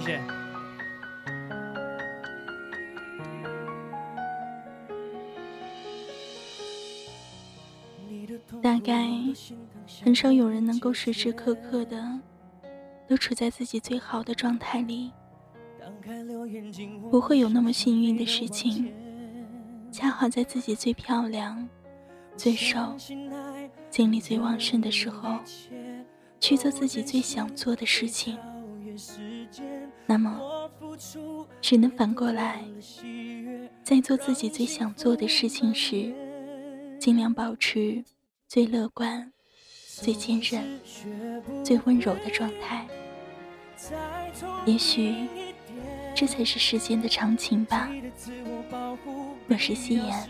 谢谢。大概很少有人能够时时刻刻的都处在自己最好的状态里不会有那么幸运的事情恰好在自己最漂亮最瘦精力最旺盛的时候去做自己最想做的事情。那么，只能反过来，在做自己最想做的事情时，尽量保持最乐观、最坚韧、最温柔的状态。也许，这才是世间的常情吧。我是夕颜，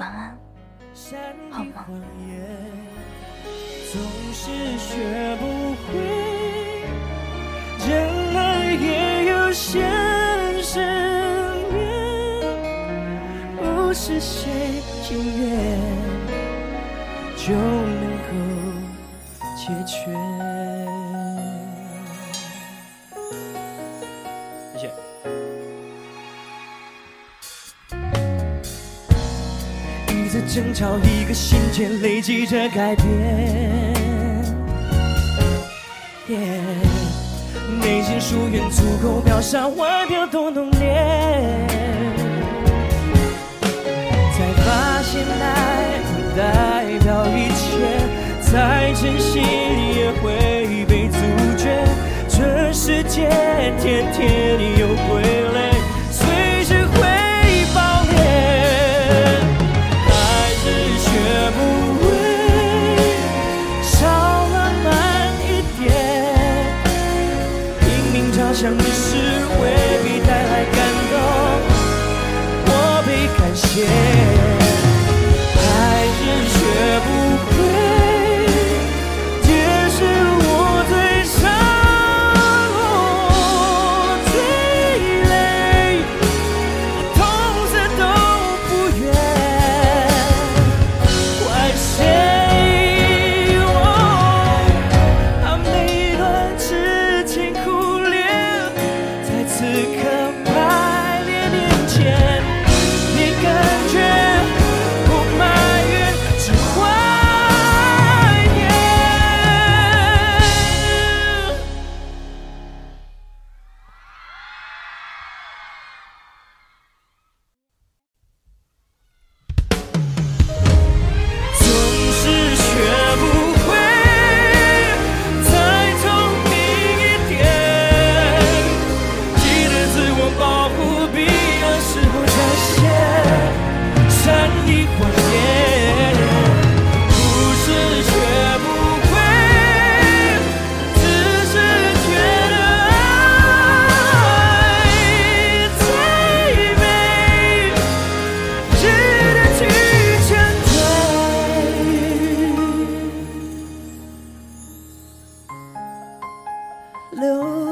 晚安，好吗？人现世面，不是谁情愿就能够解决。谢谢。一次争吵，一个信件，累积着改变。Yeah. 内心疏远，足够秒杀外表多浓烈。才发现爱不代表一切，再珍惜也会被阻绝。这世界天天想的事未必带来感动，我被感谢。留。